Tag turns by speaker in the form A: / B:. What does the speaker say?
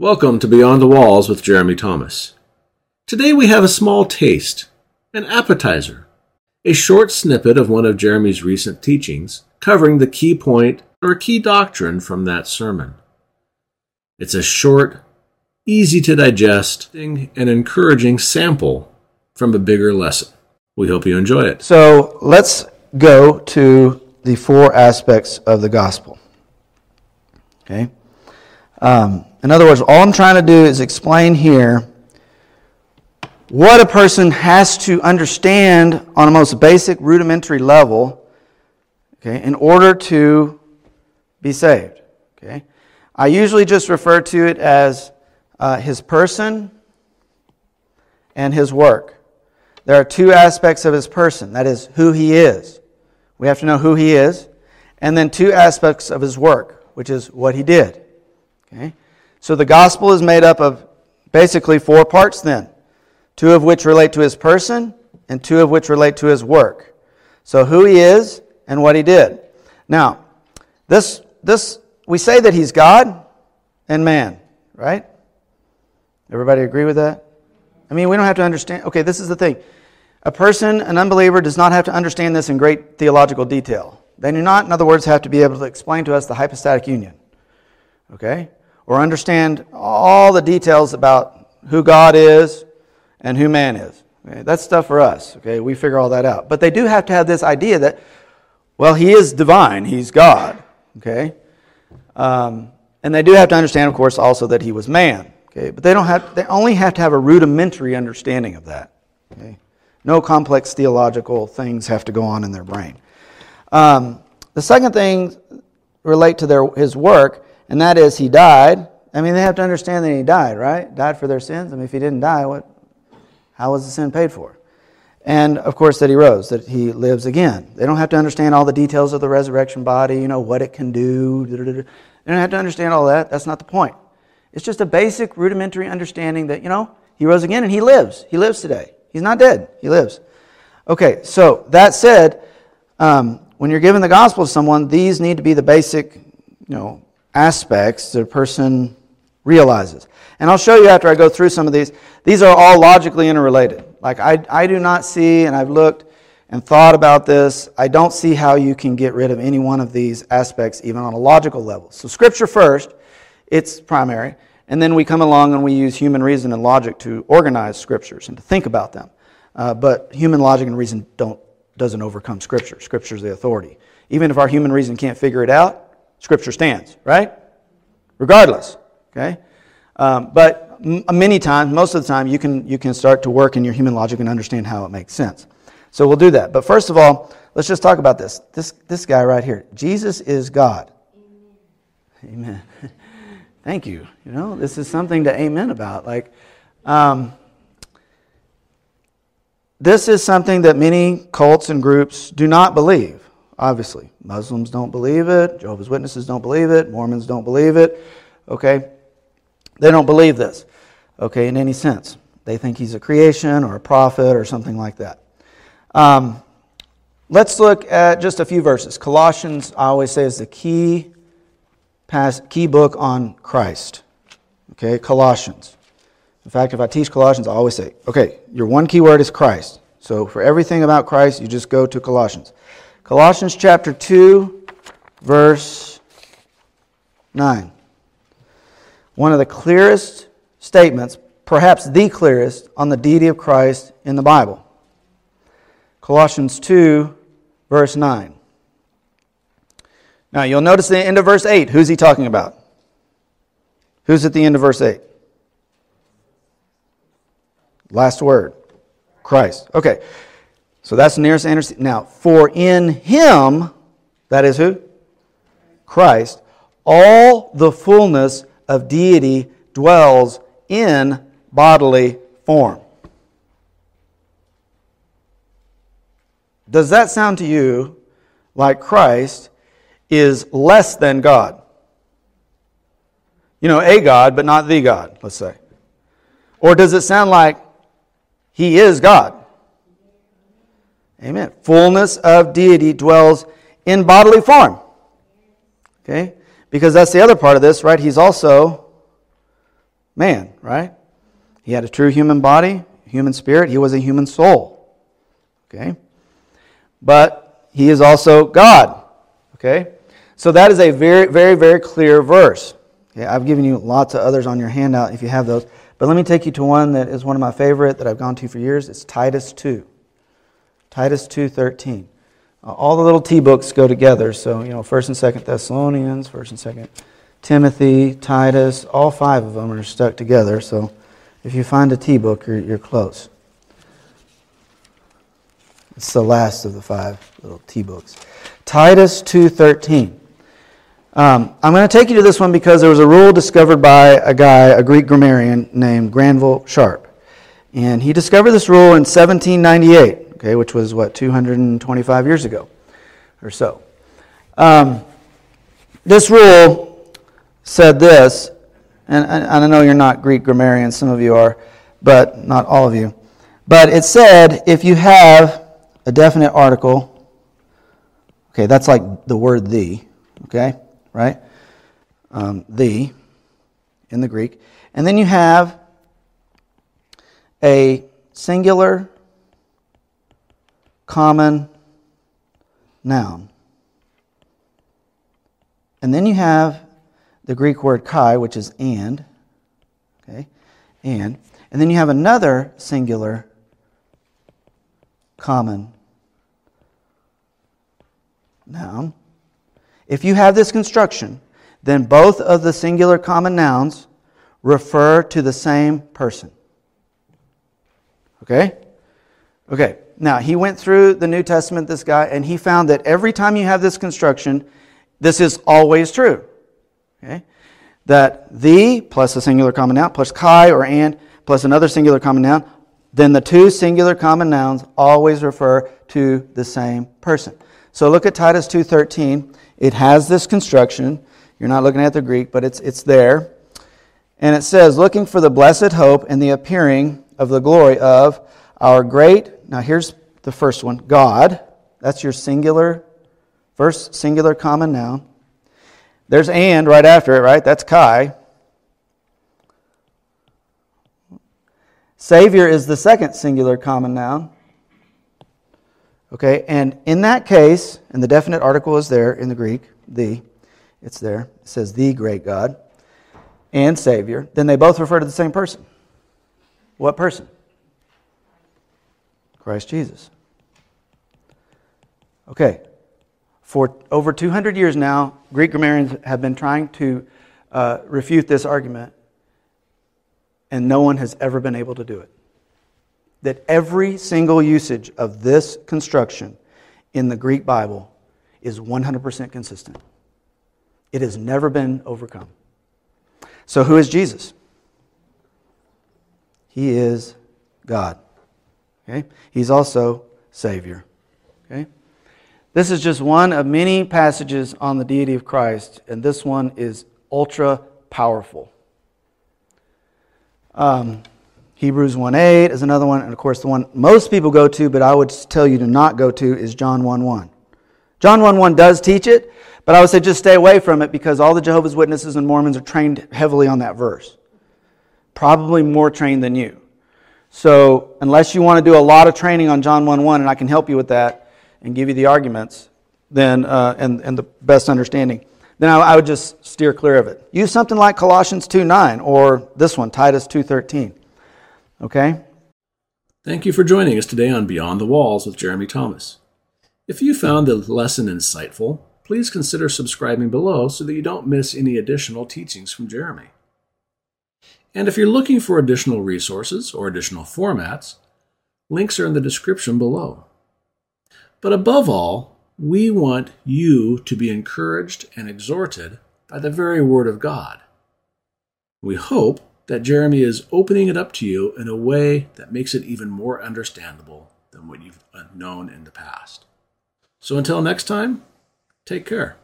A: Welcome to Beyond the Walls with Jeremy Thomas. Today we have a small taste, an appetizer, a short snippet of one of Jeremy's recent teachings covering the key point or key doctrine from that sermon. It's a short, easy to digest, and encouraging sample from a bigger lesson. We hope you enjoy it.
B: So let's go to the four aspects of the gospel. Okay? Um, in other words, all I'm trying to do is explain here what a person has to understand on a most basic, rudimentary level okay, in order to be saved. Okay? I usually just refer to it as uh, his person and his work. There are two aspects of his person that is, who he is. We have to know who he is. And then two aspects of his work, which is what he did. Okay? So the gospel is made up of basically four parts then, two of which relate to his person and two of which relate to his work. So who he is and what he did. Now, this, this we say that he's God and man, right? Everybody agree with that? I mean, we don't have to understand. Okay, this is the thing. A person, an unbeliever, does not have to understand this in great theological detail. They do not, in other words, have to be able to explain to us the hypostatic union. Okay? Or understand all the details about who God is and who man is. Okay? That's stuff for us. Okay? We figure all that out. But they do have to have this idea that, well, he is divine, he's God. Okay? Um, and they do have to understand, of course, also that he was man. Okay, but they don't have. They only have to have a rudimentary understanding of that. Okay, no complex theological things have to go on in their brain. Um, the second thing relate to their his work, and that is he died. I mean, they have to understand that he died, right? Died for their sins. I mean, if he didn't die, what? How was the sin paid for? And of course, that he rose, that he lives again. They don't have to understand all the details of the resurrection body, you know, what it can do. They don't have to understand all that. That's not the point. It's just a basic, rudimentary understanding that, you know, he rose again and he lives. He lives today. He's not dead, he lives. Okay, so that said, um, when you're giving the gospel to someone, these need to be the basic, you know, aspects that a person realizes. And I'll show you after I go through some of these. These are all logically interrelated. Like, I, I do not see, and I've looked and thought about this, I don't see how you can get rid of any one of these aspects, even on a logical level. So, Scripture first, it's primary. And then we come along and we use human reason and logic to organize scriptures and to think about them. Uh, but human logic and reason don't, doesn't overcome scripture. Scripture is the authority. Even if our human reason can't figure it out, scripture stands, right? Regardless, okay? Um, but m- many times, most of the time, you can, you can start to work in your human logic and understand how it makes sense. So we'll do that. But first of all, let's just talk about this. This, this guy right here. Jesus is God. Amen. Thank you. You know, this is something to amen about. Like, um, this is something that many cults and groups do not believe, obviously. Muslims don't believe it, Jehovah's Witnesses don't believe it, Mormons don't believe it, okay? They don't believe this, okay, in any sense. They think he's a creation or a prophet or something like that. Um, let's look at just a few verses. Colossians, I always say, is the key pass, key book on Christ. Okay, Colossians. In fact, if I teach Colossians, I always say, okay, your one key word is Christ. So for everything about Christ, you just go to Colossians. Colossians chapter 2, verse 9. One of the clearest statements, perhaps the clearest, on the deity of Christ in the Bible. Colossians 2, verse 9. Now, you'll notice the end of verse 8. Who's he talking about? Who's at the end of verse 8? Last word Christ. Okay. So that's the nearest answer. Now, for in him, that is who? Christ, all the fullness of deity dwells in bodily form. Does that sound to you like Christ is less than God. You know, a God, but not the God, let's say. Or does it sound like he is God? Amen. Fullness of deity dwells in bodily form. Okay? Because that's the other part of this, right? He's also man, right? He had a true human body, human spirit. He was a human soul. Okay? But he is also God. Okay? So that is a very, very, very clear verse. Okay, I've given you lots of others on your handout if you have those. But let me take you to one that is one of my favorite that I've gone to for years. It's Titus 2. Titus 2.13. Uh, all the little T books go together. So, you know, 1st and 2nd Thessalonians, 1st and 2nd Timothy, Titus, all five of them are stuck together. So if you find a T book, you're, you're close. It's the last of the five little T books. Titus 2.13. Um, I'm going to take you to this one because there was a rule discovered by a guy, a Greek grammarian named Granville Sharp. And he discovered this rule in 1798, okay, which was what, 225 years ago or so. Um, this rule said this, and, I know you're not Greek grammarians, some of you are, but not all of you. But it said if you have a definite article, okay, that's like the word the, okay? right? Um, the in the Greek. And then you have a singular common noun. And then you have the Greek word kai, which is and. Okay? And. And then you have another singular common noun. If you have this construction, then both of the singular common nouns refer to the same person. Okay? Okay. Now, he went through the New Testament, this guy, and he found that every time you have this construction, this is always true. Okay? That the plus a singular common noun plus kai or and plus another singular common noun, then the two singular common nouns always refer to the same person. So look at Titus 2:13. It has this construction. You're not looking at the Greek, but it's, it's there. And it says, looking for the blessed hope and the appearing of the glory of our great, now here's the first one, God. That's your singular, first singular common noun. There's and right after it, right? That's Kai. Savior is the second singular common noun. Okay, and in that case, and the definite article is there in the Greek, the, it's there. It says the great God and Savior. Then they both refer to the same person. What person? Christ Jesus. Okay, for over 200 years now, Greek grammarians have been trying to uh, refute this argument, and no one has ever been able to do it that every single usage of this construction in the Greek Bible is 100% consistent. It has never been overcome. So, who is Jesus? He is God. Okay? He's also Savior. Okay? This is just one of many passages on the deity of Christ, and this one is ultra powerful. Um, Hebrews 1:8 is another one, and of course the one most people go to, but I would tell you to not go to is John 1:1. John 1:1 does teach it, but I would say just stay away from it because all the Jehovah's Witnesses and Mormons are trained heavily on that verse. Probably more trained than you. So, unless you want to do a lot of training on John 1:1 and I can help you with that and give you the arguments, then uh, and and the best understanding, then I, I would just steer clear of it. Use something like Colossians 2:9 or this one, Titus 2:13. Okay?
A: Thank you for joining us today on Beyond the Walls with Jeremy Thomas. If you found the lesson insightful, please consider subscribing below so that you don't miss any additional teachings from Jeremy. And if you're looking for additional resources or additional formats, links are in the description below. But above all, we want you to be encouraged and exhorted by the very Word of God. We hope that Jeremy is opening it up to you in a way that makes it even more understandable than what you've known in the past. So until next time, take care.